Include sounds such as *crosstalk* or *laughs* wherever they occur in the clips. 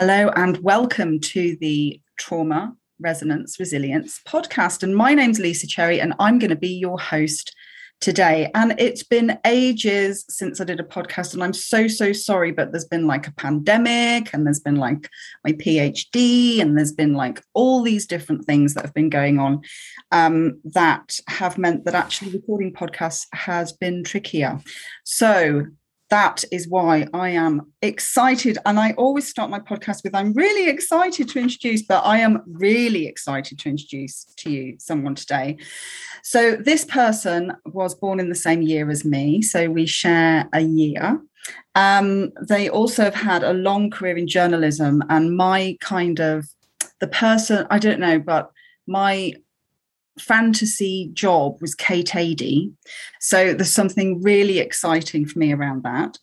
Hello, and welcome to the Trauma Resonance Resilience podcast. And my name's Lisa Cherry, and I'm going to be your host today. And it's been ages since I did a podcast, and I'm so, so sorry, but there's been like a pandemic, and there's been like my PhD, and there's been like all these different things that have been going on um, that have meant that actually recording podcasts has been trickier. So that is why I am excited. And I always start my podcast with I'm really excited to introduce, but I am really excited to introduce to you someone today. So, this person was born in the same year as me. So, we share a year. Um, they also have had a long career in journalism. And my kind of the person, I don't know, but my fantasy job was Kate Adie. So there's something really exciting for me around that.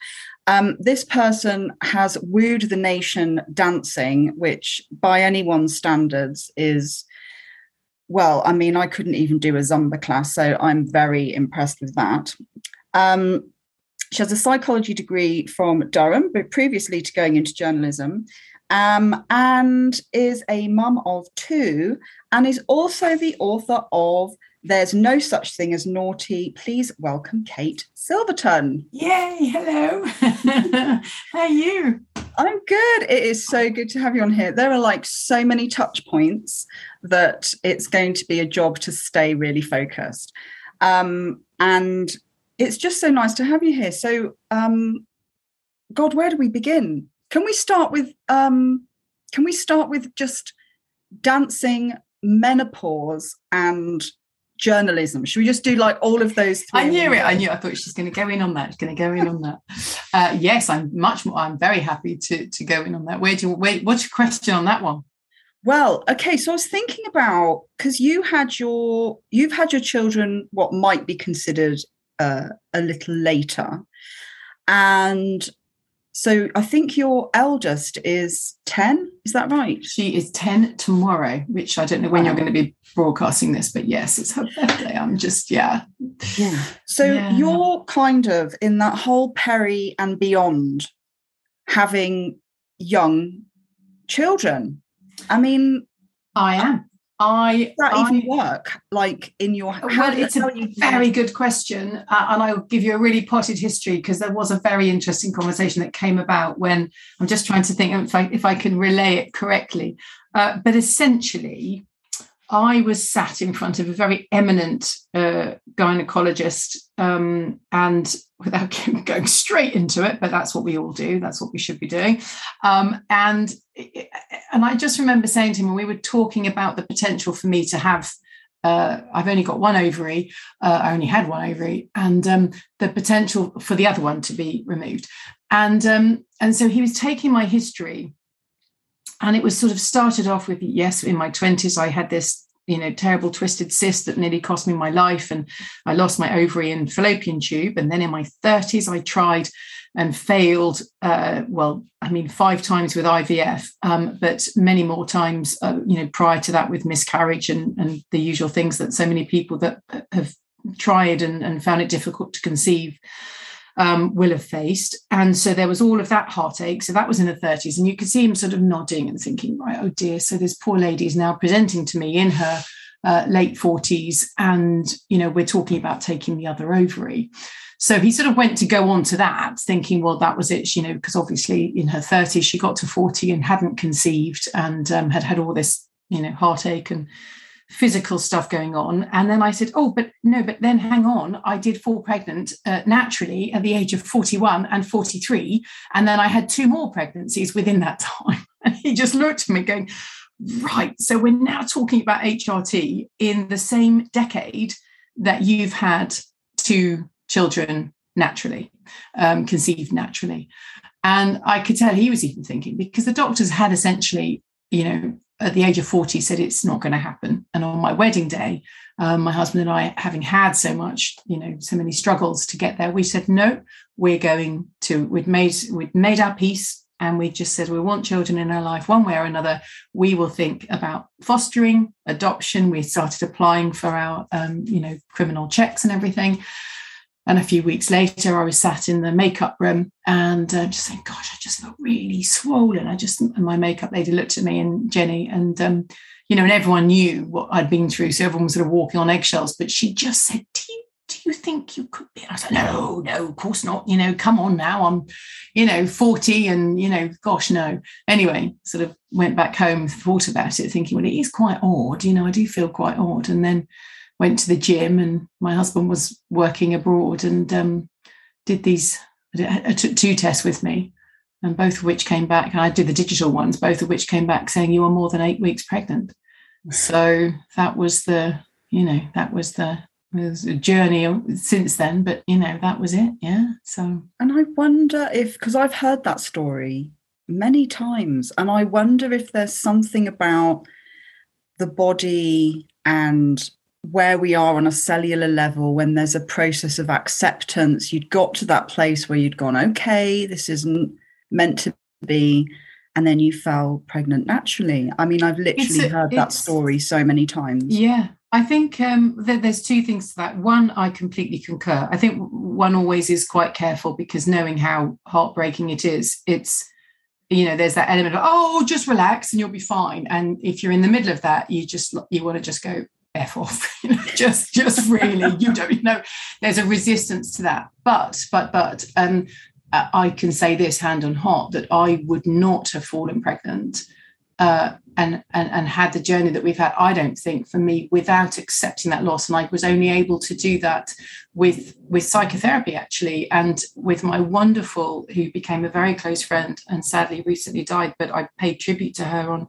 Um, this person has wooed the nation dancing, which by anyone's standards is, well, I mean, I couldn't even do a Zumba class, so I'm very impressed with that. Um, she has a psychology degree from Durham, but previously to going into journalism um, and is a mum of two, and is also the author of There's No Such Thing as Naughty. Please welcome Kate Silverton. Yay, hello. *laughs* How are you? I'm good. It is so good to have you on here. There are like so many touch points that it's going to be a job to stay really focused. Um, and it's just so nice to have you here. So, um, God, where do we begin? Can we start with um, can we start with just dancing, menopause, and journalism? Should we just do like all of those? I knew it. I knew. I thought she's going to go in on that. She's going to go in on that. *laughs* Uh, yes, I'm much more. I'm very happy to to go in on that. Where do you wait? What's your question on that one? Well, okay. So I was thinking about because you had your you've had your children what might be considered uh, a little later, and so I think your eldest is 10. Is that right? She is 10 tomorrow, which I don't know when you're going to be broadcasting this, but yes, it's her birthday. I'm just, yeah. Yeah. So yeah. you're kind of in that whole peri and beyond having young children. I mean, I am. I Does that I, even work like in your well it's a very good question uh, and I'll give you a really potted history because there was a very interesting conversation that came about when I'm just trying to think if I if I can relay it correctly uh, but essentially I was sat in front of a very eminent uh, gynecologist, um, and without *laughs* going straight into it, but that's what we all do. That's what we should be doing. Um, and and I just remember saying to him, we were talking about the potential for me to have. Uh, I've only got one ovary. Uh, I only had one ovary, and um, the potential for the other one to be removed. And um, and so he was taking my history and it was sort of started off with yes in my 20s i had this you know terrible twisted cyst that nearly cost me my life and i lost my ovary and fallopian tube. And then in my 30s i tried and failed uh, well i mean five times with ivf um, but many more times uh, you know prior to that with miscarriage and, and the usual things that so many people that have tried and, and found it difficult to conceive um, will have faced. And so there was all of that heartache. So that was in the 30s. And you could see him sort of nodding and thinking, right, oh dear. So this poor lady is now presenting to me in her uh, late 40s. And, you know, we're talking about taking the other ovary. So he sort of went to go on to that, thinking, well, that was it, you know, because obviously in her 30s, she got to 40 and hadn't conceived and um, had had all this, you know, heartache and physical stuff going on. And then I said, Oh, but no, but then hang on. I did fall pregnant uh, naturally at the age of 41 and 43. And then I had two more pregnancies within that *laughs* time. And he just looked at me going, Right. So we're now talking about HRT in the same decade that you've had two children naturally, um, conceived naturally. And I could tell he was even thinking because the doctors had essentially, you know, at the age of 40 said it's not going to happen. And on my wedding day um, my husband and i having had so much you know so many struggles to get there we said no we're going to we'd made we'd made our peace and we just said we want children in our life one way or another. We will think about fostering adoption. We started applying for our um, you know criminal checks and everything And a few weeks later, I was sat in the makeup room and uh, just saying, "Gosh, I just felt really swollen." I just and my makeup lady looked at me and Jenny, and um, you know, and everyone knew what I'd been through, so everyone was sort of walking on eggshells. But she just said, "Do you do you think you could be?" I said, "No, no, of course not. You know, come on now. I'm, you know, forty, and you know, gosh, no." Anyway, sort of went back home, thought about it, thinking, "Well, it is quite odd. You know, I do feel quite odd." And then went to the gym and my husband was working abroad and um, did these I took two tests with me. And both of which came back I did the digital ones both of which came back saying you are more than 8 weeks pregnant. So that was the you know that was the was a journey since then but you know that was it yeah so. And I wonder if because I've heard that story many times and I wonder if there's something about the body and where we are on a cellular level when there's a process of acceptance you'd got to that place where you'd gone okay this isn't meant to be and then you fell pregnant naturally. I mean i've literally a, heard that story so many times. Yeah i think um, there's two things to that. One i completely concur. I think one always is quite careful because knowing how heartbreaking it is it's you know there's that element of oh just relax and you'll be fine. And if you're in the middle of that you just you want to just go f off *laughs* you know, just just really you don't you know there's a resistance to that. But but but um uh, i can say this hand on heart that i would not have fallen pregnant uh, and, and and had the journey that we've had i don't think for me without accepting that loss. And i was only able to do that with with psychotherapy actually and with my wonderful who became a very close friend and sadly recently died but i paid tribute to her on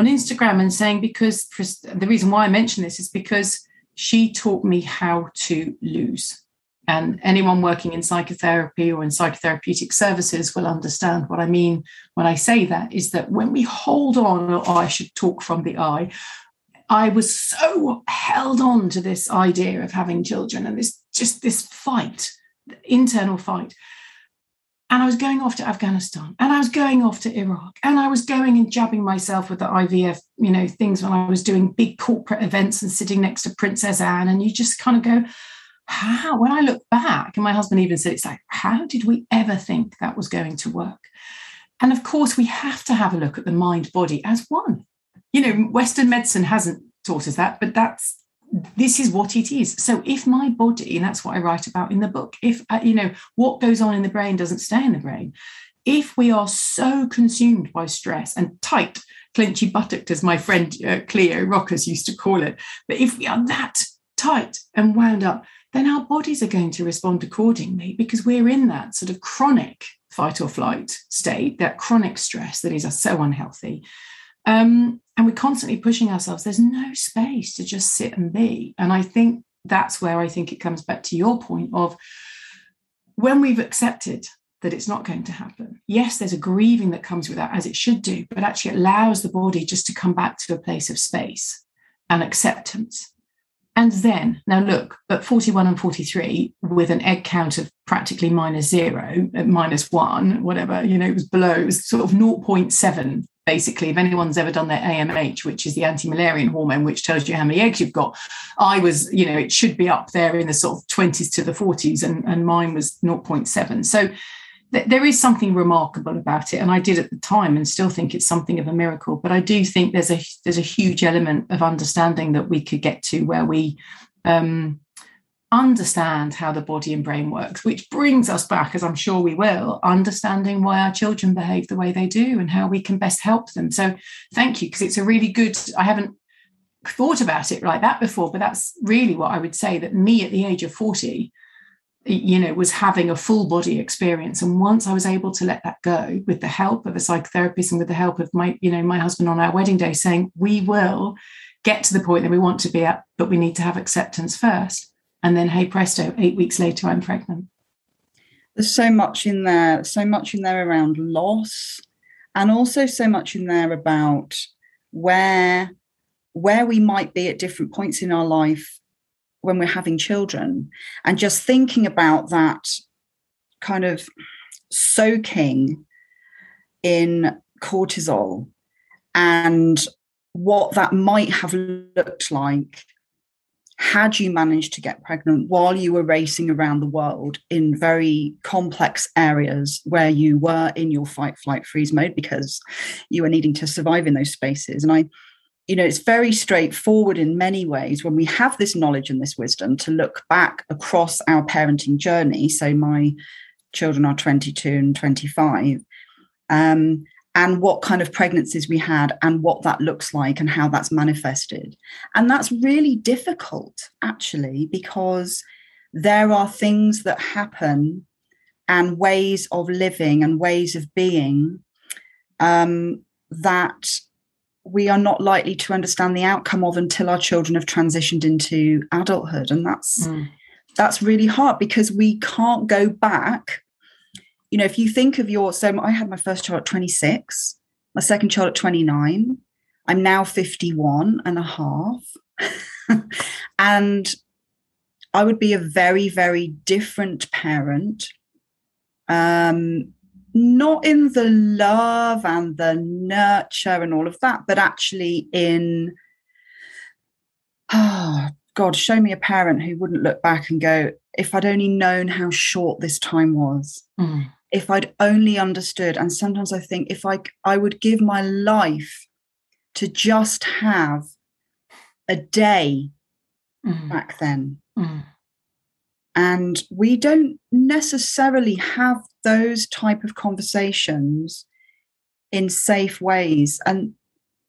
on Instagram and saying, because the reason why I mention this is because she taught me how to lose. And anyone working in psychotherapy or in psychotherapeutic services will understand what I mean when I say that is that when we hold on, or I should talk from the I, I was so held on to this idea of having children and this just this fight, internal fight and I was going off to Afghanistan and I was going off to Iraq and I was going and jabbing myself with the IVF, you know, things when I was doing big corporate events and sitting next to Princess Anne. And you just kind of go, how? When I look back, and my husband even said, it's like, how did we ever think that was going to work? And of course, we have to have a look at the mind body as one. You know, Western medicine hasn't taught us that, but that's this is what it is. So if my body, and that's what I write about in the book, if, uh, you know, what goes on in the brain doesn't stay in the brain, if we are so consumed by stress and tight, clinchy buttocked, as my friend uh, Cleo Rockers used to call it, but if we are that tight and wound up, then our bodies are going to respond accordingly because we're in that sort of chronic fight or flight state, that chronic stress that is so unhealthy. Um, and we're constantly pushing ourselves. There's no space to just sit and be. And I think that's where I think it comes back to your point of when we've accepted that it's not going to happen. Yes, there's a grieving that comes with that, as it should do, but actually allows the body just to come back to a place of space and acceptance. And then, now look, at 41 and 43, with an egg count of practically minus zero, uh, minus one, whatever, you know, it was below, it was sort of 0.7 basically, if anyone's ever done their AMH, which is the anti-Müllerian hormone, which tells you how many eggs you've got, I was, you know, it should be up there in the sort of 20s to the 40s, and, and mine was 0.7. So th- there is something remarkable about it. And I did at the time and still think it's something of a miracle. But I do think there's a there's a huge element of understanding that we could get to where we um understand how the body and brain works, which brings us back, as I'm sure we will, understanding why our children behave the way they do and how we can best help them. So thank you, because it's a really good, I haven't thought about it like that before, but that's really what I would say that me at the age of 40, you know, was having a full body experience. And once I was able to let that go with the help of a psychotherapist and with the help of my, you know, my husband on our wedding day saying, we will get to the point that we want to be at, but we need to have acceptance first and then hey presto eight weeks later i'm pregnant. There's so much in there so much in there around loss and also so much in there about where where we might be at different points in our life when we're having children and just thinking about that kind of soaking in cortisol and what that might have looked like had you managed to get pregnant while you were racing around the world in very complex areas where you were in your fight, flight, freeze mode because you were needing to survive in those spaces? And I, you know, it's very straightforward in many ways when we have this knowledge and this wisdom to look back across our parenting journey. So my children are 22 and 25. Um, and what kind of pregnancies we had and what that looks like and how that's manifested. And that's really difficult, actually, because there are things that happen and ways of living and ways of being um, that we are not likely to understand the outcome of until our children have transitioned into adulthood and that's mm. that's really hard because we can't go back you know, if you think of your, so I had my first child at 26, my second child at 29. I'm now 51 and a half. *laughs* and I would be a very, very different parent. Um, not in the love and the nurture and all of that, but actually in, oh, God, show me a parent who wouldn't look back and go, if I'd only known how short this time was. Mm if I'd only understood. And sometimes I think if I I would give my life to just have a day mm. back then. Mm. And we don't necessarily have those type of conversations in safe ways. And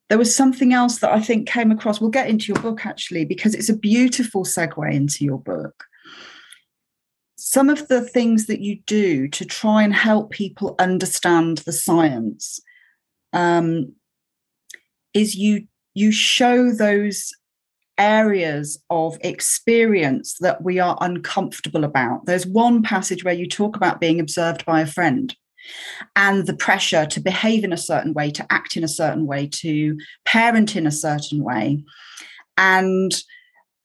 there was something else that I think came across. We'll get into your book actually, because it's a beautiful segue into your book some of the things that you do to try and help people understand the science um, is you you show those areas of experience that we are uncomfortable about. There's one passage where you talk about being observed by a friend and the pressure to behave in a certain way, to act in a certain way, to parent in a certain way. And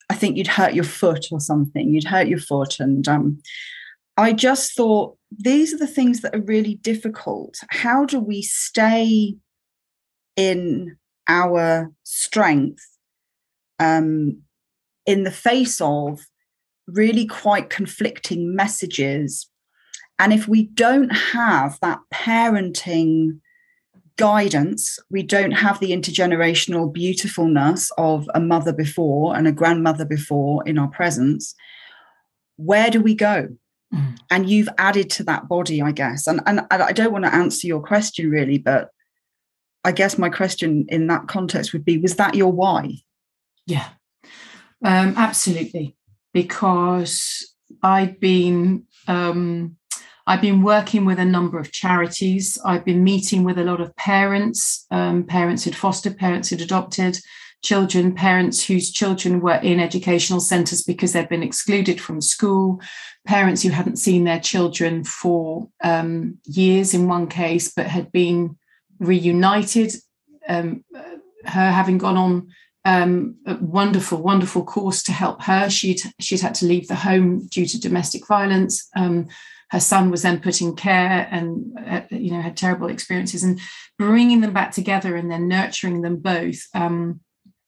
I think you'd hurt your foot or something. You'd hurt your foot. And um, I just thought these are the things that are really difficult. How do we stay in our strength um, in the face of really quite conflicting messages? And if we don't have that parenting guidance. We don't have the intergenerational beautifulness of a mother before and a grandmother before in our presence. Where do we go? Mm. And you've added to that body, I guess. And, and I don't want to answer your question really, but I guess my question in that context would be was that your why? Yeah, um, absolutely. Because I've been um, I've been working with a number of charities. I've been meeting with a lot of parents, um, parents who'd fostered, parents who'd adopted children, parents whose children were in educational centres because they'd been excluded from school, parents who hadn't seen their children for um, years in one case, but had been reunited. Um, her having gone on um, a wonderful, wonderful course to help her. She'd she'd had to leave the home due to domestic violence. Um, her son was then put in care and uh, you know had terrible experiences and bringing them back together and then nurturing them both um,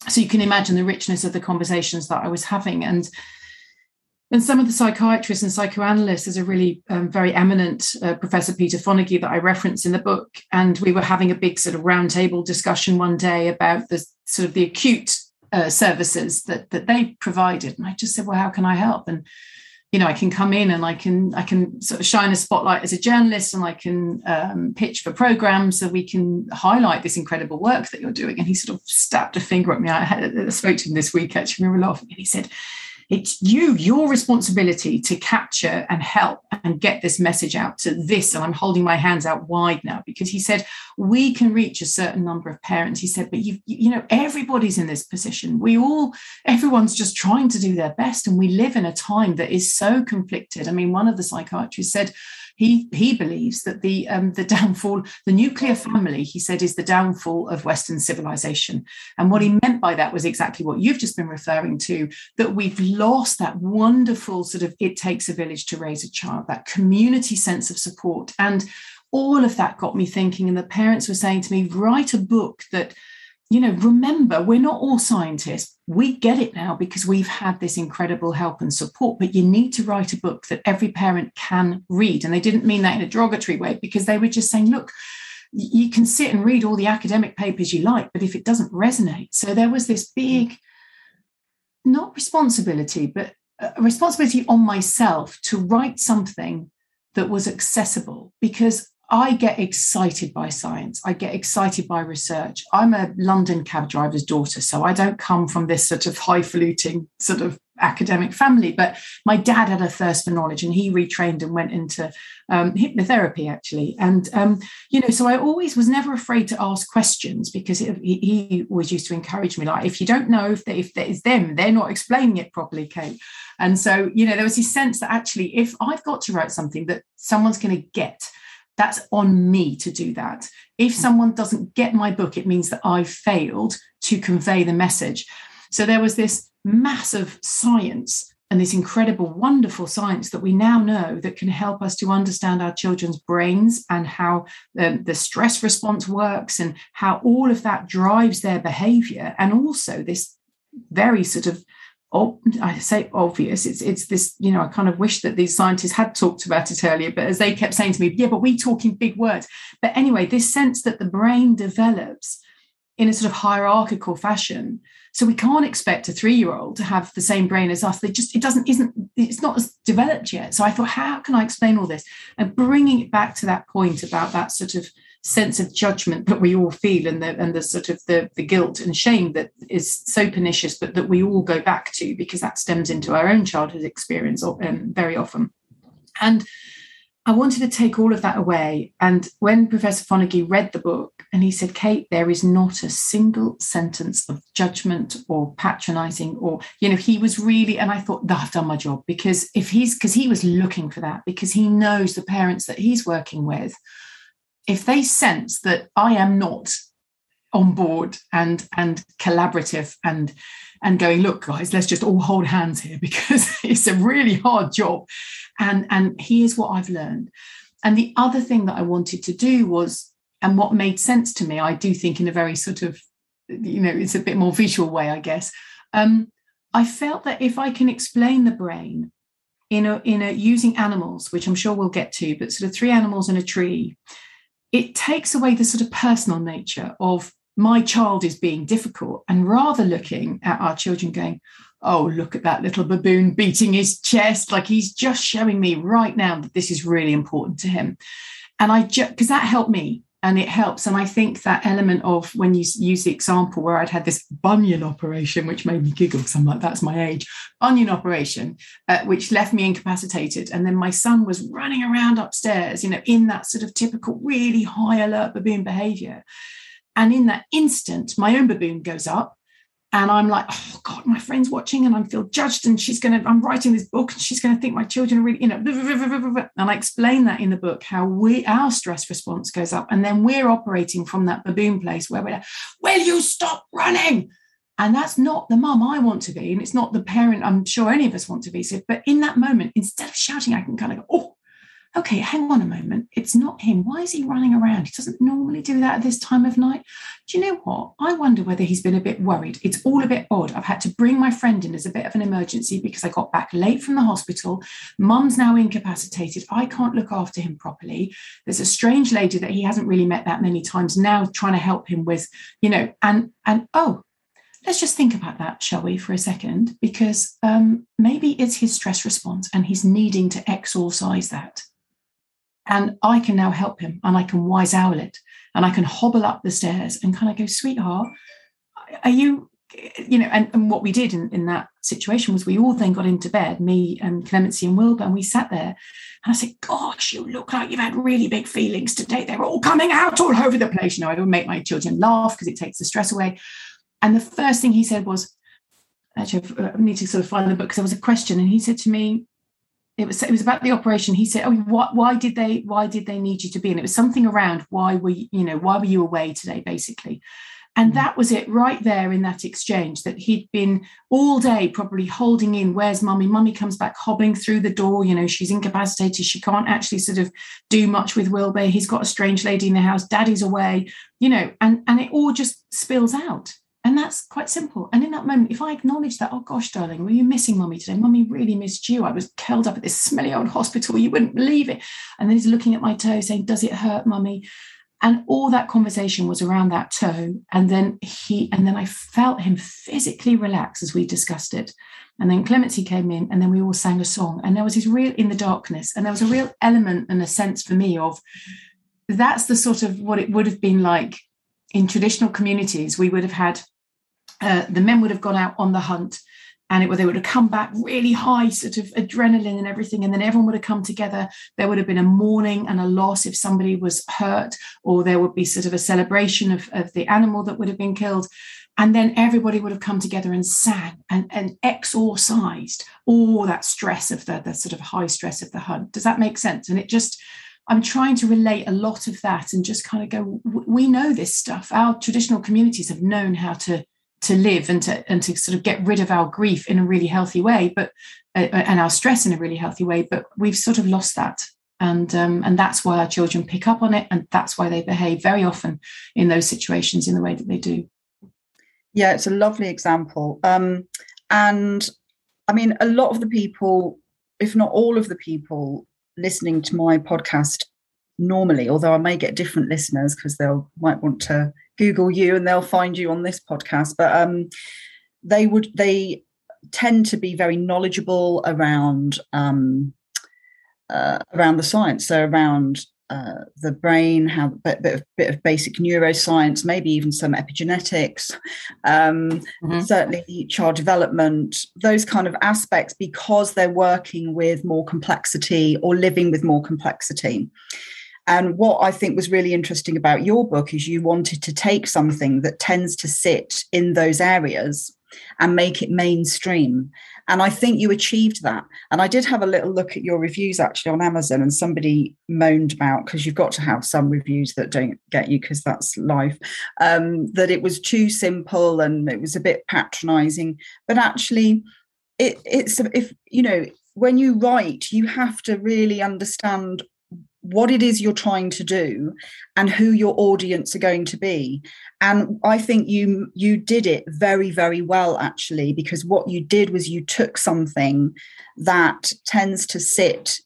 so you can imagine the richness of the conversations that i was having and and some of the psychiatrists and psychoanalysts, there's a really um, very eminent uh, Professor Peter Fonagy that I reference in the book, and we were having a big sort of roundtable discussion one day about the sort of the acute uh, services that that they provided, and I just said, "Well, how can I help?" And you know, I can come in and I can I can sort of shine a spotlight as a journalist, and I can um, pitch for programs so we can highlight this incredible work that you're doing. And he sort of stabbed a finger at me. I, had, I spoke to him this week actually. We were laughing, and he said, it's you, your responsibility to capture and help and get this message out to this. And I'm holding my hands out wide now because he said, we can reach a certain number of parents. He said, but you, you know, everybody's in this position. We all, everyone's just trying to do their best. And we live in a time that is so conflicted. I mean, one of the psychiatrists said, he he believes that the um, the downfall, the nuclear family, he said, is the downfall of Western civilization. And what he meant by that was exactly what you've just been referring to: that we've lost that wonderful sort of it takes a village to raise a child, that community sense of support, and all of that got me thinking. And the parents were saying to me, write a book that you know, remember, we're not all scientists. We get it now because we've had this incredible help and support, but you need to write a book that every parent can read. And they didn't mean that in a derogatory way because they were just saying, look, you can sit and read all the academic papers you like, but if it doesn't resonate. So there was this big, not responsibility, but a responsibility on myself to write something that was accessible because I get excited by science. I get excited by research. I'm a London cab driver's daughter, so I don't come from this sort of highfalutin sort of academic family. But my dad had a thirst for knowledge, and he retrained and went into um, hypnotherapy actually. And um, you know, so I always was never afraid to ask questions because it, he, he, always used to encourage me, like, if you don't know if they, if it's them, they're not explaining it properly, Kate. And so you know, there was this sense that actually, if I've got to write something that someone's going to get that's on me to do that. If someone doesn't get my book, it means that I've failed to convey the message. So there was this massive science and this incredible, wonderful science that we now know that can help us to understand our children's brains and how um, the stress response works and how all of that drives their behavior. And also this very sort of I say obvious. It's it's this, you know, I kind of wish that these scientists had talked about it earlier, but as they kept saying to me, yeah, but we talk in big words. But anyway, this sense that the brain develops in a sort of hierarchical fashion. So we can't expect a three-year-old to have the same brain as us. They just it doesn't isn't it's not as developed yet. So I thought, how can I explain all this? And bringing it back to that point about that sort of sense of judgment that we all feel and the and the sort of the, the guilt and shame that is so pernicious but that we all go back to because that stems into our own childhood experience um, very often and I wanted to take all of that away. And when Professor Fonagy read the book and he said, Kate, there is not a single sentence of judgment or patronizing, or, you know, he was really, and I thought, I've done my job because if he's, because he was looking for that, because he knows the parents that he's working with if they sense that I am not on board and and collaborative and and going look guys let's just all hold hands here *laughs* because it's a really hard job. And and here's what i've learned. And the other thing that i wanted to do was and what made sense to me i do think in a very sort of you know it's a bit more visual way i guess. Um, i felt that if i can explain the brain in a in a using animals which i'm sure we'll get to but sort of three animals and a tree it takes away the sort of personal nature of my child is being difficult and rather looking at our children going oh look at that little baboon beating his chest. Like he's just showing me right now that this is really important to him. And i just because that helped me and it helps. And I think that element of when you use the example where I'd had this bunion operation, which made me giggle because I'm like, that's my age, bunion operation, uh, which left me incapacitated. And then my son was running around upstairs, you know, in that sort of typical, really high alert baboon behavior. And in that instant, my own baboon goes up and I'm like, oh God, my friend's watching and I feel judged. And she's going to, I'm writing this book and she's going to think my children are really, you know, *laughs* and I explain that in the book, how we, our stress response goes up. And then we're operating from that baboon place where we're like, will you stop running? And that's not the mum I want to be. And it's not the parent I'm sure any of us want to be. So, but in that moment, instead of shouting, I can kind of go, oh, okay, hang on a moment. It's not him. Why is he running around? He doesn't normally do that at this time of night. Do you know what? I wonder whether he's been a bit worried. It's all a bit odd. I've had to bring my friend in as a bit of an emergency because I got back late from the hospital. Mum's now incapacitated. I can't look after him properly. There's a strange lady that he hasn't really met that many times now trying to help him with, you know, and and oh, let's just think about that, shall we, for a second? Because um, maybe it's his stress response and he's needing to exorcise that. And I can now help him and I can wise owl it and I can hobble up the stairs and kind of go, sweetheart, are you, you know, and, and what we did in, in that situation was we all then got into bed, me and Clemency and Wilbur, and we sat there. And I said, Gosh, you look like you've had really big feelings today. They're all coming out all over the place. You know, I would make my children laugh because it takes the stress away. And the first thing he said was, actually, uh, I need to sort of find the book because there was a question. And he said to me, it was it was about the operation he said oh what, why did they why did they need you to be and it was something around why were you, you know why were you away today basically And mm. that was it right there in that exchange that he'd been all day probably holding in, where's mummy? Mummy comes back hobbling through the door. You know, she's incapacitated. She can't actually sort of do much with Wilbur. He's got a strange lady in the house. Daddy's away, you know, and, and it all just spills out. And that's quite simple. And in that moment, if I acknowledge that, oh gosh, darling, were you missing mummy today? Mummy really missed you. I was curled up at this smelly old hospital. You wouldn't believe it. And then he's looking at my toe saying, Does it hurt, mummy? and all that conversation was around that toe and then he and then i felt him physically relax as we discussed it and then clemency came in and then we all sang a song and there was this real in the darkness and there was a real element and a sense for me of that's the sort of what it would have been like in traditional communities we would have had uh, the men would have gone out on the hunt and it, they would have come back really high, sort of adrenaline and everything, and then everyone would have come together. There would have been a mourning and a loss if somebody was hurt, or there would be sort of a celebration of, of the animal that would have been killed. And then everybody would have come together and sang and, and exorcised all that stress of the, the sort of high stress of the hunt. Does that make sense? And it just, I'm trying to relate a lot of that and just kind of go, we know this stuff. Our traditional communities have known how to to live and to and to sort of get rid of our grief in a really healthy way but uh, uh, and our stress in a really healthy way but we've sort of lost that. And um, and that's why our children pick up on it and that's why they behave very often in those situations in the way that they do. Yeah it's a lovely example. Um, and i mean a lot of the people if not all of the people listening to my podcast normally although i may get different listeners because they'll might want to Google you and they'll find you on this podcast. But um, they would they tend to be very knowledgeable around um, uh, around the science, so around uh, the brain, how bit, bit, of, bit of basic neuroscience, maybe even some epigenetics, um, mm-hmm. certainly child development, those kind of aspects, because they're working with more complexity or living with more complexity. And what I think was really interesting about your book is you wanted to take something that tends to sit in those areas and make it mainstream. And I think you achieved that. And I did have a little look at your reviews actually on Amazon, and somebody moaned about because you've got to have some reviews that don't get you because that's life, um, that it was too simple and it was a bit patronizing. But actually, it, it's if you know when you write, you have to really understand what it is you're trying to do and who your audience are going to be. And i think you you did it very very well actually because what you did was you took something that tends to sit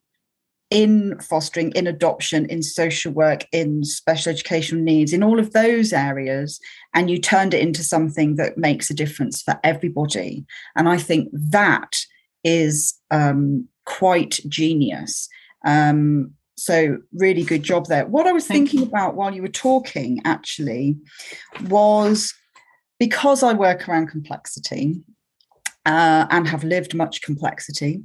in fostering in adoption in social work in special educational needs in all of those areas and you turned it into something that makes a difference for everybody. And i think that is um, quite genius. Um, so really good job there. What I was Thank thinking you. about while you were talking actually was because I work around complexity uh, and have lived much complexity.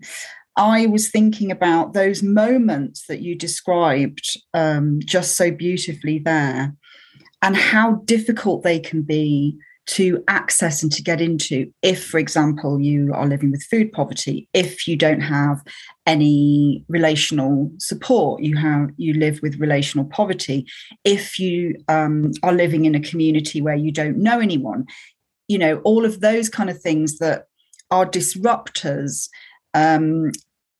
I was thinking about those moments that you described um, just so beautifully there and how difficult they can be to access and to get into if for example you are living with food poverty if you don't have any relational support you have you live with relational poverty if you um, are living in a community where you don't know anyone you know all of those kind of things that are disruptors um,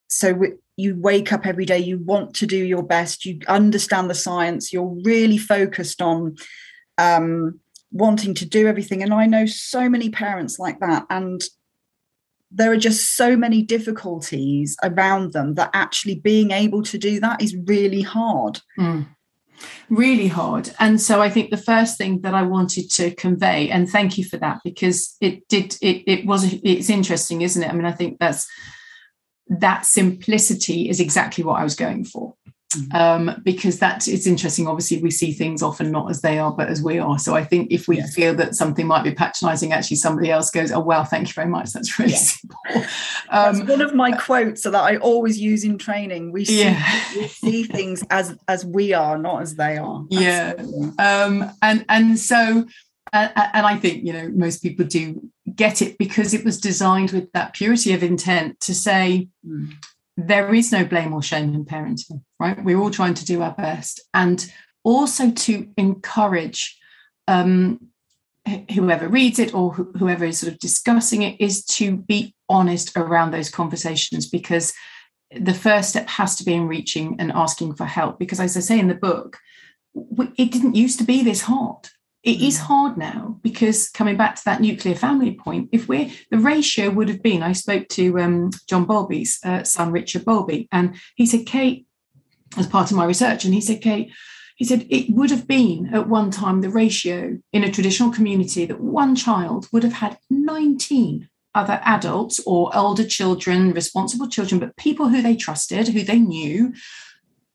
so w- you wake up every day you want to do your best you understand the science you're really focused on um, wanting to do everything. And I know so many parents like that. And there are just so many difficulties around them that actually being able to do that is really hard. Mm. Really hard. And so I think the first thing that I wanted to convey, and thank you for that, because it did, it, it was, it's interesting, isn't it? I mean, I think that's, that simplicity is exactly what I was going for. Mm. um, because that it's interesting. Obviously, we see things often not as they are, but as we are. So I think if we yes. feel that something might be patronising, actually somebody else goes, "Oh well, thank you very much. That's really yes. simple." *laughs* Um, That's one of my quotes that I always use in training. We see, yeah. we see things as as we are, not as they are. *laughs* Yeah, um, and and so. Uh, and I think you know most people do get it because it was designed with that purity of intent to say, mm there is no blame or shame in parenting, right? We're all trying to do our best. And also to encourage um, whoever reads it or wh- whoever is sort of discussing it is to be honest around those conversations because the first step has to be in reaching and asking for help because as i say in the book it didn't used to be this hard it is mm. hard now because coming back to that nuclear family point if we're the ratio would have been i spoke to um, john bowlby's uh, son richard bowlby and he said kate as part of my research and he said kate he said it would have been at one time the ratio in a traditional community that one child would have had 19 other adults or older children, responsible children, but people who they trusted, who they knew,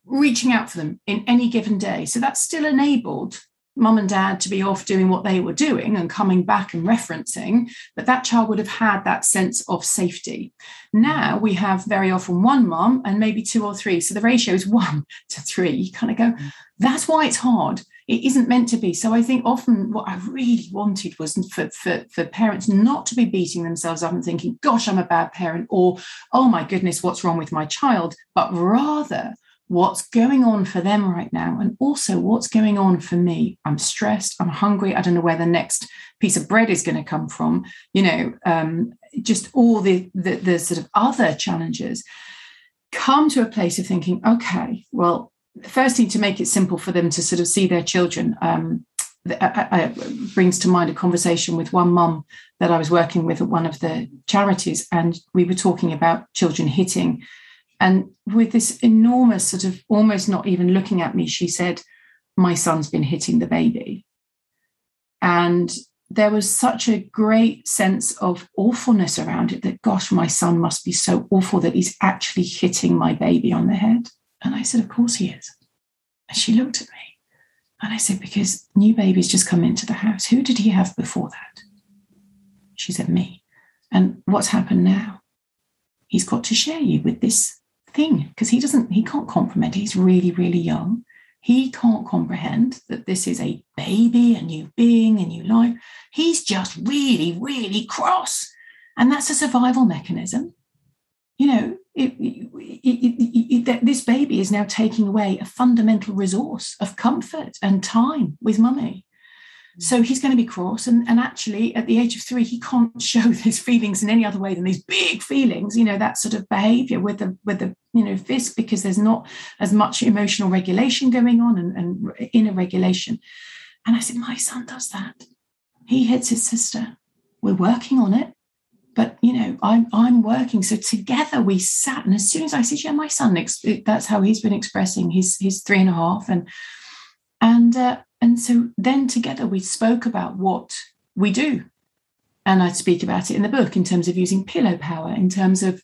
reaching out for them in any given day. So that still enabled mum and dad to be off doing what they were doing and coming back and referencing, but that child would have had that sense of safety. Now we have very often one mum and maybe two or three. So the ratio is *laughs* one to three. You kind of go, mm. that's why it's hard it isn't meant to be. So I think often what I really wanted was for, for, for parents not to be beating themselves up and thinking, gosh, I'm a bad parent, or oh my goodness, what's wrong with my child, but rather what's going on for them right now and also what's going on for me i'm stressed i'm hungry i don't know where the next piece of bread is going to come from you know um, just all the, the the sort of other challenges come to a place of thinking okay well first firstly to make it simple for them to sort of see their children um, I, I, brings to mind a conversation with one mum that I was working with at one of the charities, and we were talking about children hitting. And with this enormous sort of almost not even looking at me, she said, My son's been hitting the baby. And there was such a great sense of awfulness around it that, gosh, my son must be so awful that he's actually hitting my baby on the head. And I said, Of course he is. And she looked at me and I said, Because new babies just come into the house. Who did he have before that? She said, Me. And what's happened now? He's got to share you with this thing because he doesn't, he can't comprehend. He's really, really young. He can't comprehend that this is a baby, a new being, a new life. He's just really, really cross. And that's a survival mechanism. You know, it, it, it, this baby is now taking away a fundamental resource of comfort and time with mummy. Mm. So he's going to be cross. And, and actually, at the age of three, he can't *laughs* show his feelings in any other way than these big feelings, you know, that sort of behavior with the, with the, you know, fist, because there's not as much emotional regulation going on and, and inner regulation. And I said, My son does that. He hits his sister. We're working on it but you know i'm i'm working so together we sat and as soon as i said yeah my son that's how he's been expressing he's he's three and a half and and uh, and so then together we spoke about what we do. And i speak about it in the book in terms of using pillow power in terms of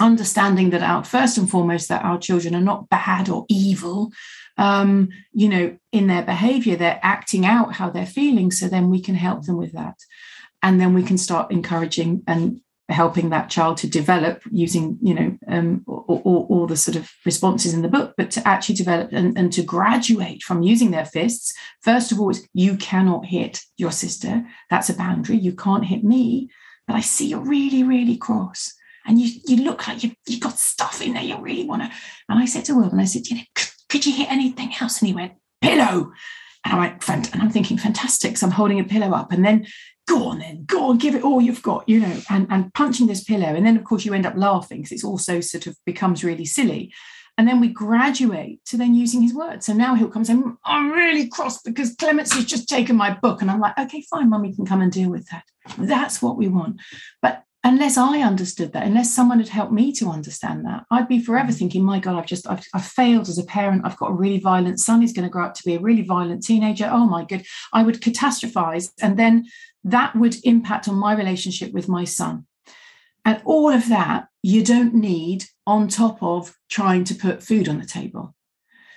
understanding that out first and foremost that our children are not bad or evil um, you know in their behavior. They're acting out how they're feeling so then we can help them with that. And then we can start encouraging and helping that child to develop using you know um, all, the sort of responses in the book but to actually develop and, and to graduate from using their fists. First of all is you cannot hit your sister. That's a boundary. You can't hit me. But i see you're really really cross. And you you look like you've, you've got stuff in there you really want to and i said to will and i said you know could, could you hit anything else? And he went pillow. And I went, and I'm thinking, fantastic. So I'm holding a pillow up. And then go on then, go on, give it all you've got, you know, and, and punching this pillow. And then, of course, you end up laughing because it's also sort of becomes really silly. And then we graduate to then using his words. So now he'll come and say, mm, I'm really cross because Clemency's just taken my book. And I'm like, okay, fine, mummy can come and deal with that. That's what we want. But unless I understood that, unless someone had helped me to understand that, I'd be forever mm. thinking, my God, I've just, I've, I've failed as a parent. I've got a really violent son. He's going to grow up to be a really violent teenager. Oh my good. I would catastrophize. And then that would impact on my relationship with my son. And all of that you don't need on top of trying to put food on the table.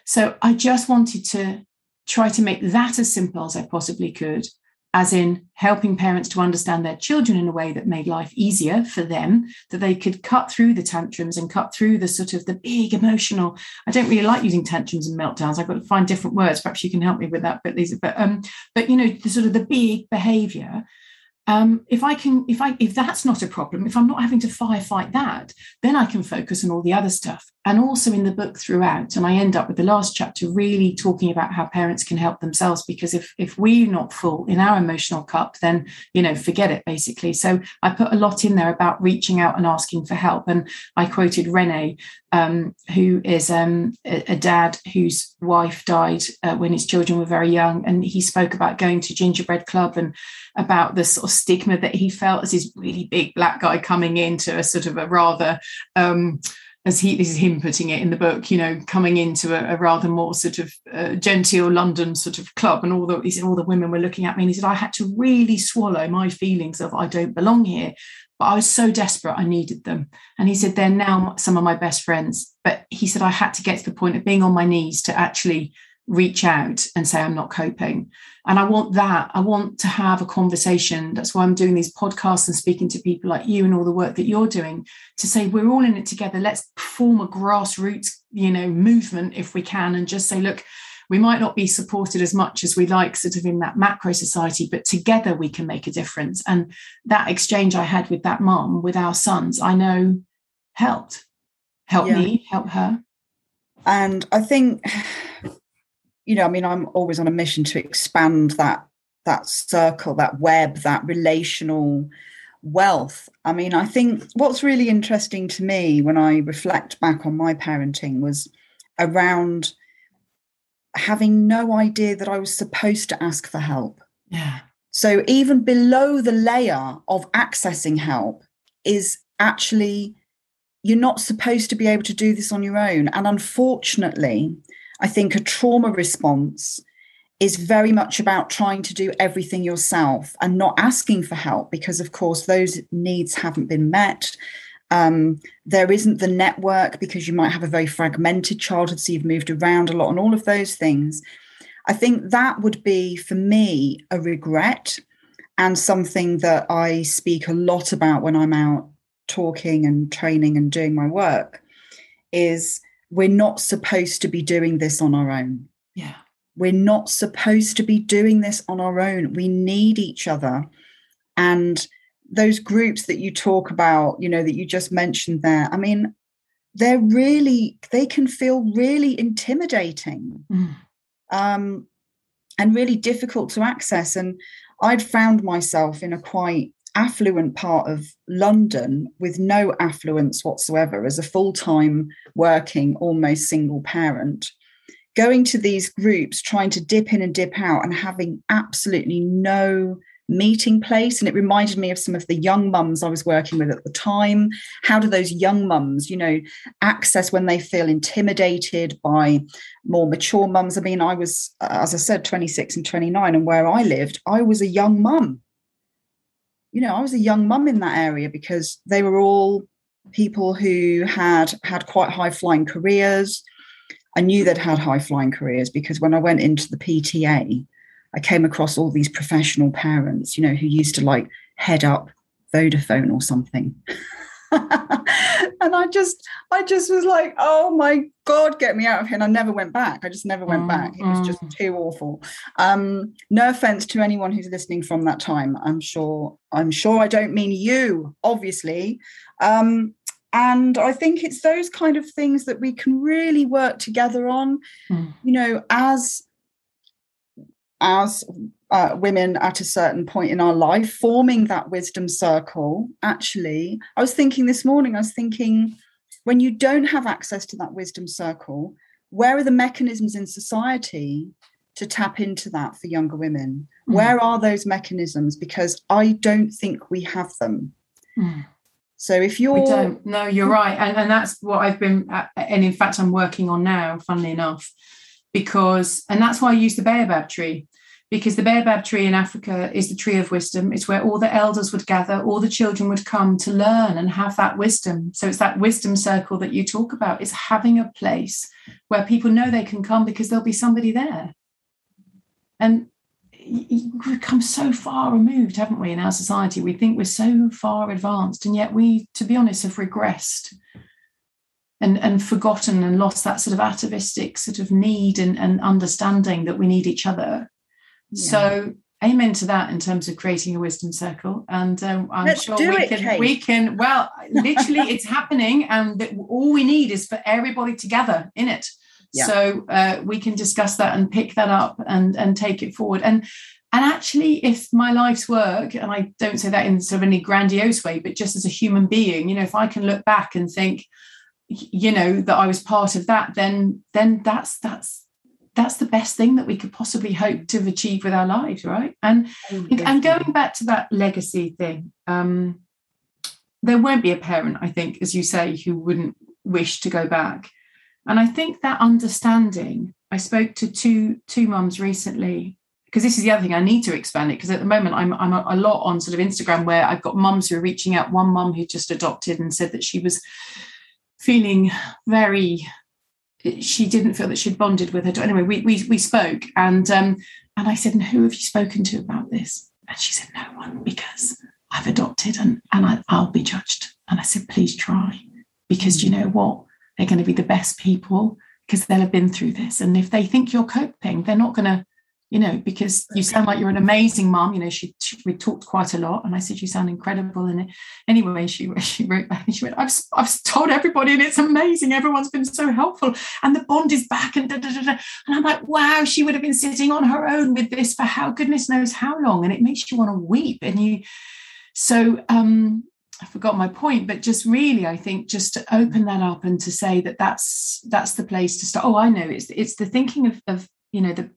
So I just wanted to try to make that as simple as I possibly could as in helping parents to understand their children in a way that made life easier for them, that they could cut through the tantrums and cut through the sort of the big emotional. I don't really like using tantrums and meltdowns. I've got to find different words. Perhaps you can help me with that, but these, but um, but you know, the sort of the big behavior um, if I can, if I, if that's not a problem, if I'm not having to firefight that, then I can focus on all the other stuff. And also in the book throughout, and I end up with the last chapter really talking about how parents can help themselves. Because if if we're not full in our emotional cup, then you know, forget it basically. So I put a lot in there about reaching out and asking for help. And I quoted Rene, um, who is um, a, a, dad whose wife died uh, when his children were very young, and he spoke about going to gingerbread club and about the sort of stigma that he felt as this really big black guy coming into a sort of a rather um, as he this is him putting it in the book, you know, coming into a, a rather more sort of uh, genteel London sort of club, and all the he said all the women were looking at me, and he said I had to really swallow my feelings of I don't belong here, but I was so desperate I needed them, and he said they're now some of my best friends, but he said I had to get to the point of being on my knees to actually reach out and say i'm not coping. And i want that. I want to have a conversation. That's why i'm doing these podcasts and speaking to people like you and all the work that you're doing to say we're all in it together. Let's form a grassroots you know movement if we can and just say look we might not be supported as much as we like sort of in that macro society but together we can make a difference. And that exchange i had with that mom with our sons i know helped. Helped yeah. me help her. And i think you know, I mean, I'm always on a mission to expand that that circle, that web, that relational wealth. I mean, I think what's really interesting to me when I reflect back on my parenting was around having no idea that I was supposed to ask for help. Yeah. So even below the layer of accessing help is actually you're not supposed to be able to do this on your own. And unfortunately, I think a trauma response is very much about trying to do everything yourself and not asking for help because, of course, those needs haven't been met. Um, there isn't the network because you might have a very fragmented childhood, so you've moved around a lot, and all of those things. I think that would be, for me, a regret and something that I speak a lot about when I'm out talking and training and doing my work is we're not supposed to be doing this on our own. Yeah. We're not supposed to be doing this on our own. We need each other. And those groups that you talk about, you know, that you just mentioned there, I mean, they're really, they can feel really intimidating mm. um, and really difficult to access. And I'd found myself in a quite affluent part of London with no affluence whatsoever as a full time working, almost single parent, going to these groups, trying to dip in and dip out, and having absolutely no meeting place. And it reminded me of some of the young mums I was working with at the time. How do those young mums, you know, access when they feel intimidated by more mature mums? I mean, I was, uh, as I said, 26 and 29, and where I lived, I was a young mum you know, I was a young mum in that area because they were all people who had had quite high flying careers. I knew they'd had high flying careers because when I went into the PTA, I came across all these professional parents, you know, who used to like head up Vodafone or something. *laughs* *laughs* and I just, I just was like, oh my God, get me out of here. And I never went back. I just never went mm, back. It was just mm. too awful. Um, no offense to anyone who's listening from that time. I'm sure, I'm sure I don't mean you, obviously. Um, and I think it's those kind of things that we can really work together on, mm. you know, as as uh, women at a certain point in our life, forming that wisdom circle. Actually, I was thinking this morning, I was thinking when you don't have access to that wisdom circle, where are the mechanisms in society to tap into that for younger women? Mm. Where are those mechanisms? Because I don't think we have them. Mm. So if you're, we don't. No, you're right, and and that's what I've been, uh, and in fact, I'm working on now. Funnily enough, because and that's why I use the baobab tree because the baobab tree in Africa is the tree of wisdom. It's where all the elders would gather, all the children would come to learn and have that wisdom. So it's that wisdom circle that you talk about. It's having a place where people know they can come because there'll be somebody there. And we've come so far removed, haven't we, in our society? We think we're so far advanced, and yet we, to be honest, have regressed and, and forgotten and lost that sort of atavistic sort of need and, and understanding that we need each other so amen to that in terms of creating a wisdom circle and um, i'm Let's sure we it, can Kate. we can well *laughs* literally it's happening and that all we need is for everybody together in it Yeah. so uh, we can discuss that and pick that up and and take it forward and and actually if my life's work and i don't say that in sort of any grandiose way but just as a human being you know if i can look back and think you know that i was part of that then then that's that's that's the best thing that we could possibly hope to have achieved with our lives right? And and going back to that legacy thing um there won't be a parent i think as you say who wouldn't wish to go back. And i think that understanding i spoke to two two mums recently because this is the other thing i need to expand it because at the moment i'm i'm a, a lot on sort of instagram where i've got mums who are reaching out. One mum who just adopted and said that she was feeling very she didn't feel that she'd bonded with her daughter. Anyway, we we we spoke and um and I said, and who have you spoken to about this? And she said, no one, because I've adopted and and I, I'll be judged. And I said, please try, because you know what? They're going to be the best people because they'll have been through this. And if they think you're coping, they're not going to, you know, because you sound like you're an amazing mom. You know, she, she we talked quite a lot, and I said you sound incredible. And anyway, she *laughs* she wrote back and she went, I've I've told everybody, and it's amazing. Everyone's been so helpful, and the bond is back. And da, da, da, and I'm like, wow, she would have been sitting on her own with this for how goodness knows how long, and it makes you want to weep. And you, so um, I forgot my point, but just really, I think just to open that up and to say that that's that's the place to start. Oh, I know it's it's the thinking of of you know the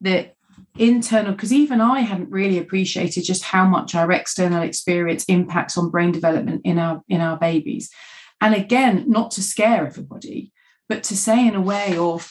the internal because even I hadn't really appreciated just how much our external experience impacts on brain development in our in our babies. And again, not to scare everybody, but to say in a way of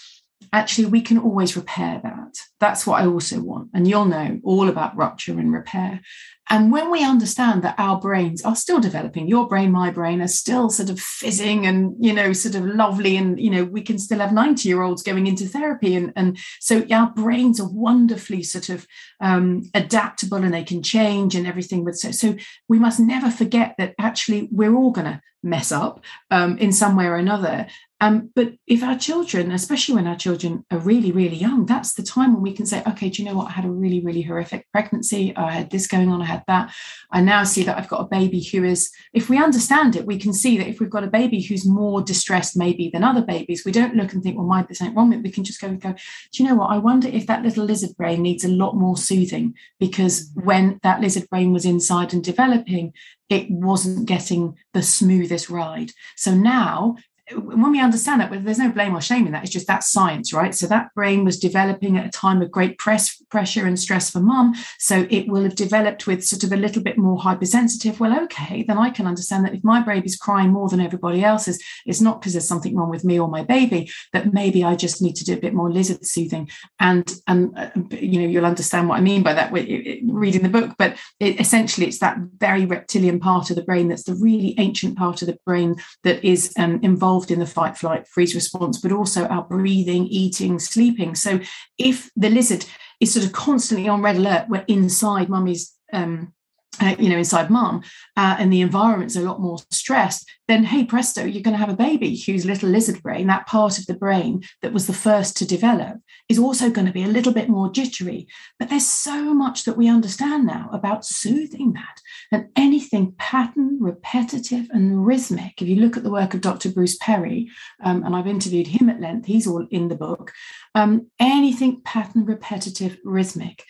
actually we can always repair that. That's what I also want. And you'll know all about rupture and repair. And when we understand that our brains are still developing, your brain, my brain are still sort of fizzing and, you know, sort of lovely. And, you know, we can still have 90 year olds going into therapy. And, and so our brains are wonderfully sort of um, adaptable and they can change and everything. With so, so we must never forget that actually we're all going to mess up um, in some way or another. Um, but if our children, especially when our children are really, really young, that's the time when we can say, okay, do you know what? I had a really, really horrific pregnancy. I had this going on. I had that. I now see that I've got a baby who is, if we understand it, we can see that if we've got a baby who's more distressed maybe than other babies, we don't look and think, well, my this ain't wrong. We can just go and go, do you know what? I wonder if that little lizard brain needs a lot more soothing because when that lizard brain was inside and developing, it wasn't getting the smoothest ride. So now when we understand that, there's no blame or shame in that. It's just that science, right? So that brain was developing at a time of great press, pressure and stress for mum. So it will have developed with sort of a little bit more hypersensitive. Well, okay, then I can understand that if my baby's crying more than everybody else's, it's not because there's something wrong with me or my baby. That maybe I just need to do a bit more lizard soothing. And and uh, you know you'll understand what I mean by that reading the book. But it, essentially, it's that very reptilian part of the brain that's the really ancient part of the brain that is um, involved in the fight, flight, freeze response, but also our breathing, eating, sleeping. So if the lizard is sort of constantly on red alert, we're inside mummy's. Um, uh, you know, inside mum, uh, and the environment's a lot more stressed, then hey presto, you're going to have a baby whose little lizard brain, that part of the brain that was the first to develop, is also going to be a little bit more jittery. But there's so much that we understand now about soothing that, and anything pattern, repetitive, and rhythmic. If you look at the work of Dr. Bruce Perry, um, and I've interviewed him at length, he's all in the book. Um, anything pattern, repetitive, rhythmic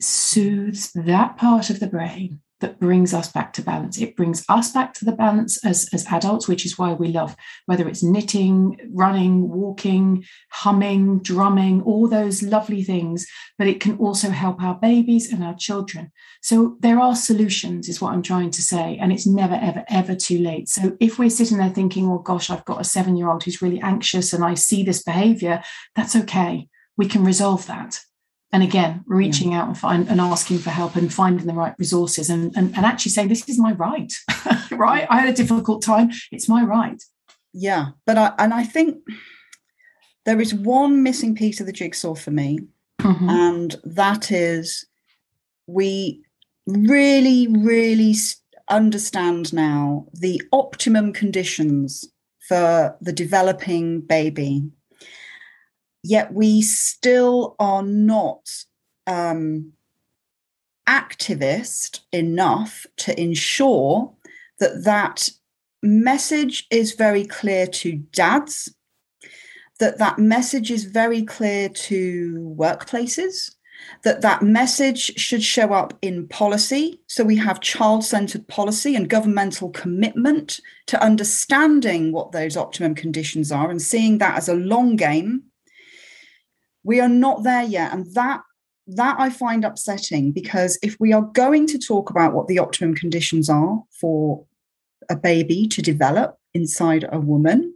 soothes that part of the brain that brings us back to balance. It brings us back to the balance as, as adults, which is why we love whether it's knitting, running, walking, humming, drumming, all those lovely things. But it can also help our babies and our children. So there are solutions, is what I'm trying to say. And it's never, ever, ever too late. So if we're sitting there thinking, oh gosh, I've got a seven year old who's really anxious and I see this behavior, that's okay. We can resolve that and again reaching yeah. out and find and asking for help and finding the right resources and, and and actually saying this is my right *laughs* right? I had a difficult time. It's my right. Yeah but i and i think there is one missing piece of the jigsaw for me mm-hmm. and that is we really really understand now the optimum conditions for the developing baby yet we still are not um, activist enough to ensure that that message is very clear to dads that that message is very clear to workplaces that that message should show up in policy. So we have child-centered policy and governmental commitment to understanding what those optimum conditions are and seeing that as a long game we are not there yet. And that that i find upsetting because if we are going to talk about what the optimum conditions are for a baby to develop inside a woman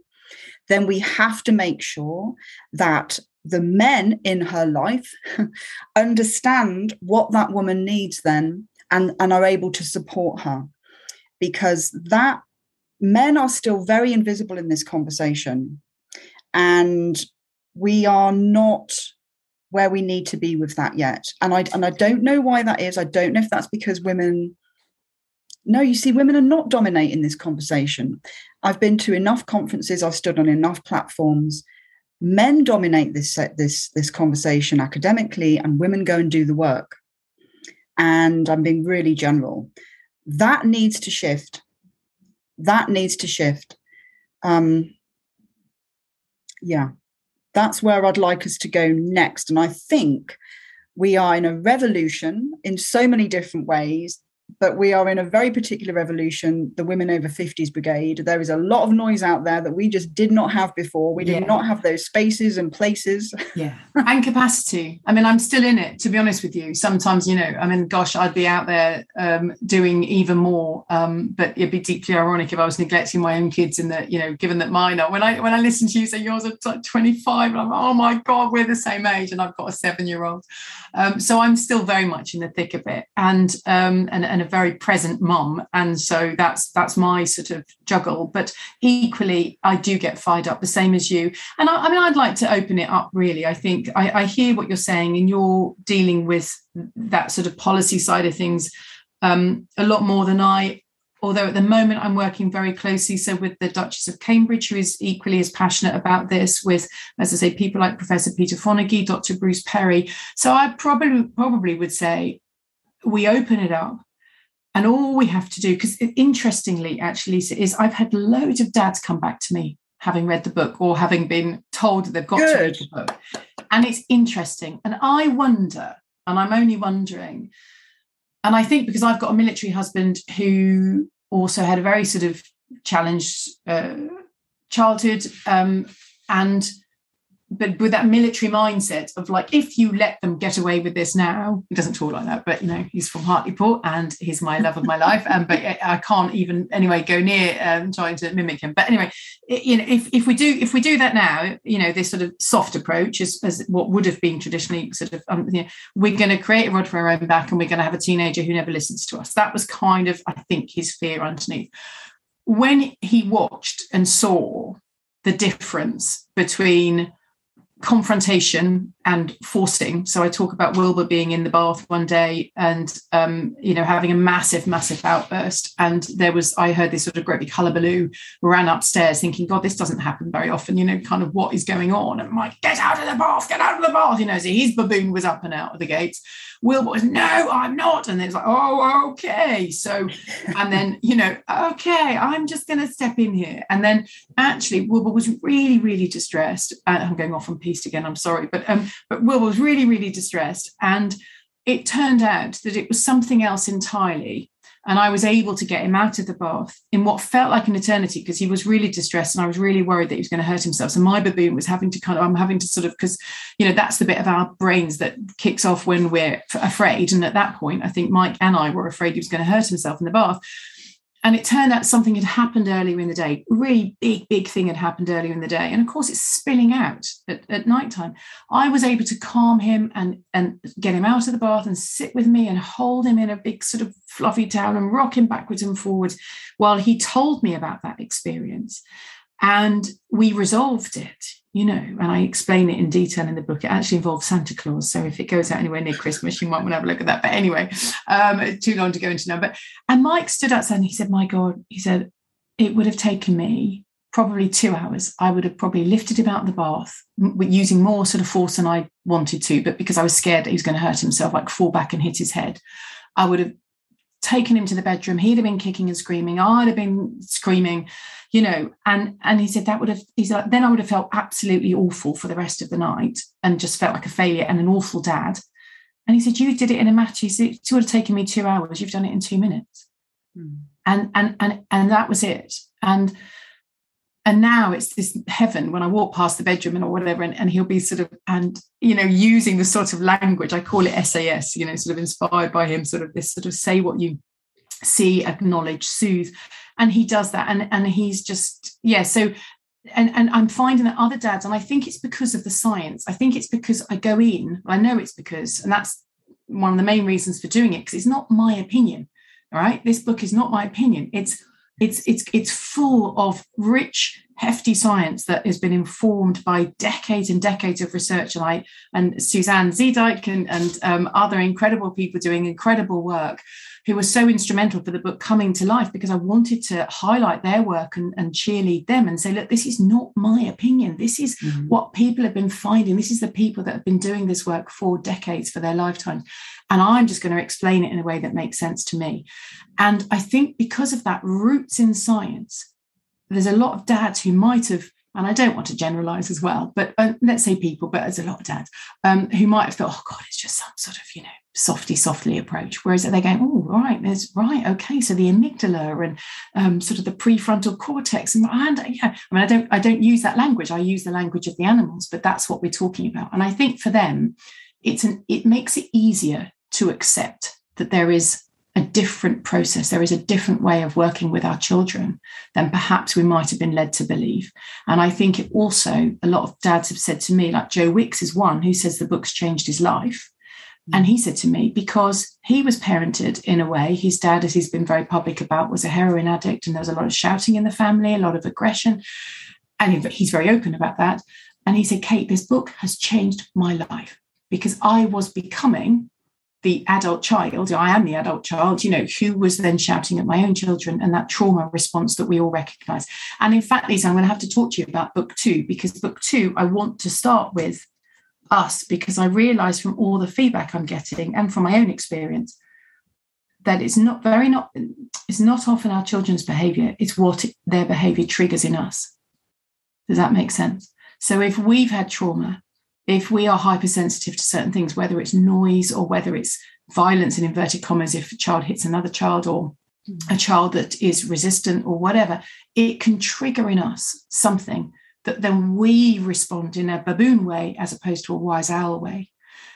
then we have to make sure that the men in her life *laughs* understand what that woman needs then and, and are able to support her. Because that men are still very invisible in this conversation. And we are not where we need to be with that yet. And i and i don't know why that is. I don't know if that's because women no you see women are not dominating this conversation. I've been to enough conferences. I've stood on enough platforms. Men dominate this this this conversation academically and women go and do the work. And i'm being really general. That needs to shift. That needs to shift. Um yeah that's where i'd like us to go next. And i think we are in a revolution in so many different ways but we are in a very particular revolution, the Women Over 50s Brigade. There is a lot of noise out there that we just did not have before. We did yeah. not have those spaces and places. Yeah. and capacity. I mean, I'm still in it, to be honest with you. Sometimes, you know, I mean, gosh, I'd be out there um, doing even more. Um, but it'd be deeply ironic if I was neglecting my own kids in that, you know, given that mine are. When I when I listen to you say yours are like 25, I'm like, oh my God, we're the same age. And I've got a seven-year-old. Um, so I'm still very much in the thick of it. And um, and, and and a very present mum. And so that's that's my sort of juggle. But equally i do get fired up the same as you. And i, I mean i'd like to open it up really i think. I, I, hear what you're saying and you're dealing with that sort of policy side of things um, a lot more than i although at the moment i'm working very closely. So with the duchess of cambridge who is equally as passionate about this with as i say people like professor peter fonagy dr bruce perry. So i probably probably would say we open it up and all we have to do, because interestingly, actually, Lisa, is I've had loads of dads come back to me having read the book or having been told that they've got Good. to read the book. And it's interesting. And I wonder, and I'm only wondering, and I think because I've got a military husband who also had a very sort of challenged uh, childhood um, and but with that military mindset of like, if you let them get away with this now, he doesn't talk like that, but you know, he's from Hartlepool and he's my love of my life. Um, but I can't even anyway go near um, trying to mimic him. But anyway, you know, if, if we do if we do that now, you know, this sort of soft approach is as what would have been traditionally sort of, um, you know, we're going to create a rod for our own back, and we're going to have a teenager who never listens to us. That was kind of, I think, his fear underneath. When he watched and saw the difference between confrontation and forcing. So I talk about Wilbur being in the bath one day and um, you know having a massive, massive outburst. And there was I heard this sort of great big hullabaloo, ran upstairs thinking, God, this doesn't happen very often. You know, kind of what is going on? And I'm like, get out of the bath, get out of the bath. You know, so his baboon was up and out of the gates. Wilbur was, no, I'm not. And it's like, oh, okay. So, and then, you know, okay, I'm just going to step in here. And then actually, Wilbur was really, really distressed. And I'm going off on again, I'm sorry. But, um, but Will was really, really distressed. And it turned out that it was something else entirely and I was able to get him out of the bath in what felt like an eternity because he was really distressed and I was really worried that he was going to hurt himself. So my baboon was having to kind of, I'm having to sort of, because, you know, that's the bit of our brains that kicks off when we're afraid. And at that point, I think Mike and I were afraid he was going to hurt himself in the bath. And it turned out something had happened earlier in the day. Really big, big thing had happened earlier in the day. And of course, it's spilling out at, at night time. I was able to calm him and, and get him out of the bath and sit with me and hold him in a big sort of fluffy towel and rock him backwards and forwards while he told me about that experience. And we resolved it you know, and I explain it in detail in the book. It actually involves Santa Claus. So if it goes out anywhere near Christmas, you might want to have a look at that. But anyway, um, too long to go into now. But and Mike stood outside and he said, My God, he said, it would have taken me probably two hours, I would have probably lifted him out of the bath using more sort of force than I wanted to, but because I was scared that he was going to hurt himself, like fall back and hit his head, I would have taken him to the bedroom. He'd have been kicking and screaming. I'd have been screaming, you know. And and he said that would have. He's like, then I would have felt absolutely awful for the rest of the night and just felt like a failure and an awful dad. And he said, you did it in a match. He said, it would have taken me two hours. You've done it in two minutes. Mm. And and and and that was it. And and now it's this heaven when I walk past the bedroom and or whatever, and, and he'll be sort of and you know using the sort of language I call it SAS, you know, sort of inspired by him, sort of this sort of say what you see, acknowledge, soothe, and he does that, and and he's just yeah. So and and I'm finding that other dads, and I think it's because of the science. I think it's because I go in. I know it's because, and that's one of the main reasons for doing it because it's not my opinion. All right, this book is not my opinion. It's it's it's it's full of rich hefty science that has been informed by decades and decades of research and I and Suzanne Zeedyk and, and um, other incredible people doing incredible work who were so instrumental for the book coming to life because I wanted to highlight their work and, and cheerlead them and say, look, this is not my opinion. This is mm-hmm. what people have been finding. This is the people that have been doing this work for decades, for their lifetimes. And I'm just going to explain it in a way that makes sense to me. And I think because of that roots in science, there's a lot of dads who might have and I don't want to generalize as well, but uh, let's say people, but there's a lot of dads um, who might have thought, oh God, it's just some sort of, you know, softy, softly approach. Whereas they're going, oh, right, there's right, okay. So the amygdala and um, sort of the prefrontal cortex, and, and yeah, I mean, I don't, I don't use that language. I use the language of the animals, but that's what we're talking about. And I think for them, it's an, it makes it easier to accept that there is a different process. There is a different way of working with our children than perhaps we might have been led to believe. And I think it also, a lot of dads have said to me, like Joe Wicks is one who says the book's changed his life. Mm. And he said to me, because he was parented in a way, his dad, as he's been very public about, was a heroin addict, and there was a lot of shouting in the family, a lot of aggression. And he's very open about that. And he said, Kate, this book has changed my life because I was becoming the adult child, I am the adult child, you know, who was then shouting at my own children and that trauma response that we all recognize. And in fact, Lisa, I'm going to have to talk to you about book two, because book two, I want to start with us, because I realize from all the feedback I'm getting and from my own experience that it's not very not, it's not often our children's behavior, it's what their behavior triggers in us. Does that make sense? So if we've had trauma, if we are hypersensitive to certain things, whether it's noise or whether it's violence in inverted commas, if a child hits another child or mm. a child that is resistant or whatever, it can trigger in us something that then we respond in a baboon way as opposed to a wise owl way.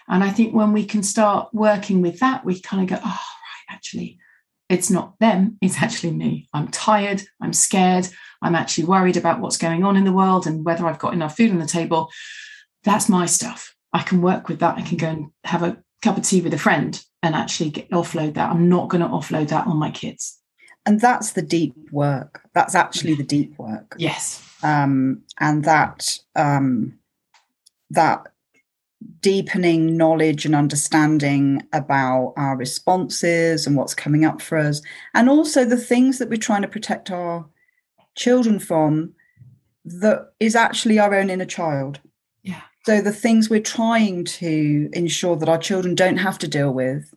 And I think when we can start working with that, we kind of go, oh, right, actually, it's not them, it's actually me. I'm tired, I'm scared, I'm actually worried about what's going on in the world and whether I've got enough food on the table that's my stuff. I can work with that. I can go and have a cup of tea with a friend and actually get, offload that. I'm not going to offload that on my kids. And that's the deep work. That's actually the deep work. Yes. Um, and that um, that deepening knowledge and understanding about our responses and what's coming up for us, and also the things that we're trying to protect our children from, that is actually our own inner child. Yeah. So the things we're trying to ensure that our children don't have to deal with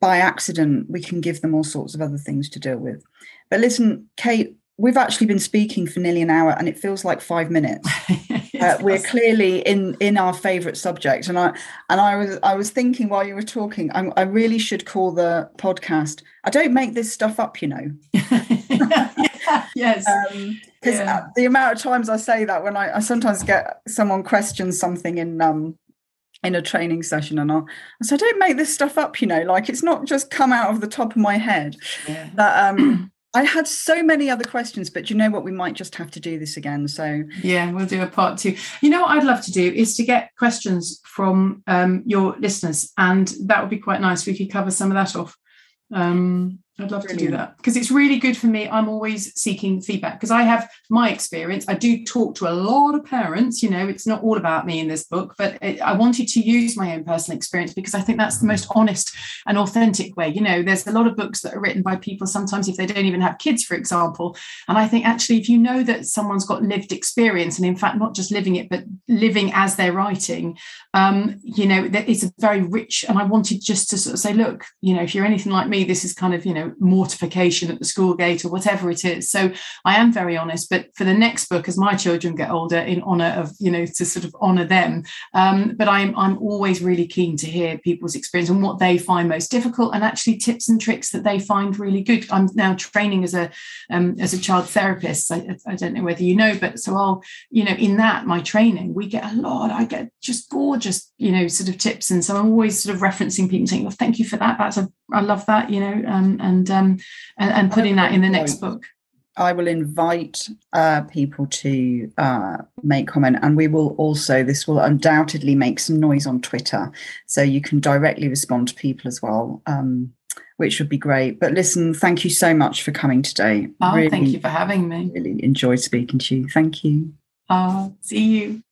by accident, we can give them all sorts of other things to deal with. But listen, Kate, we've actually been speaking for nearly an hour and it feels like five minutes. *laughs* uh, we're clearly in in our favorite subject and i and i was i was thinking while you were talking I, I really should call the podcast i don't make this stuff up you know *laughs* *laughs* yes because um, yeah. the amount of times i say that when I, I sometimes get someone questions something in um in a training session and I, I I don't make this stuff up, you know, like it's not just come out of the top of my head. Yeah. That um *clears throat* I had so many other questions, but you know what? We might just have to do this again. So yeah, we'll do a part two. You know what I'd love to do is to get questions from um, your listeners, and that would be quite nice. We could cover some of that off. Um, I'd love Brilliant. to do that because it's really good for me. I'm always seeking feedback because I have my experience. I do talk to a lot of parents. You know, it's not all about me in this book, but it, I wanted to use my own personal experience because I think that's the most honest and authentic way. You know, there's a lot of books that are written by people sometimes if they don't even have kids, for example. And I think actually, if you know that someone's got lived experience and in fact not just living it, but living as they're writing, um, you know, it's a very rich. And I wanted just to sort of say, look, you know, if you're anything like me, this is kind of you know mortification at the school gate or whatever it is. So I am very honest. But for the next book, as my children get older, in honor of you know to sort of honor them. Um, but I'm I'm always really keen to hear people's experience and what they find most difficult, and actually tips and tricks that they find really good. I'm now training as a um, as a child therapist. I, I don't know whether you know, but so I'll you know in that my training we get a lot. I get just gorgeous you know sort of tips, and so I'm always sort of referencing people saying, "Well, thank you for that. That's a I love that." You know, um, and and um, and, and putting that in the next book. I will invite uh, people to uh, make comment, and we will also. This will undoubtedly make some noise on Twitter, so you can directly respond to people as well, um, which would be great. But listen, thank you so much for coming today. Oh, really, thank you for having me. Really enjoyed speaking to you. Thank you. Uh, see you.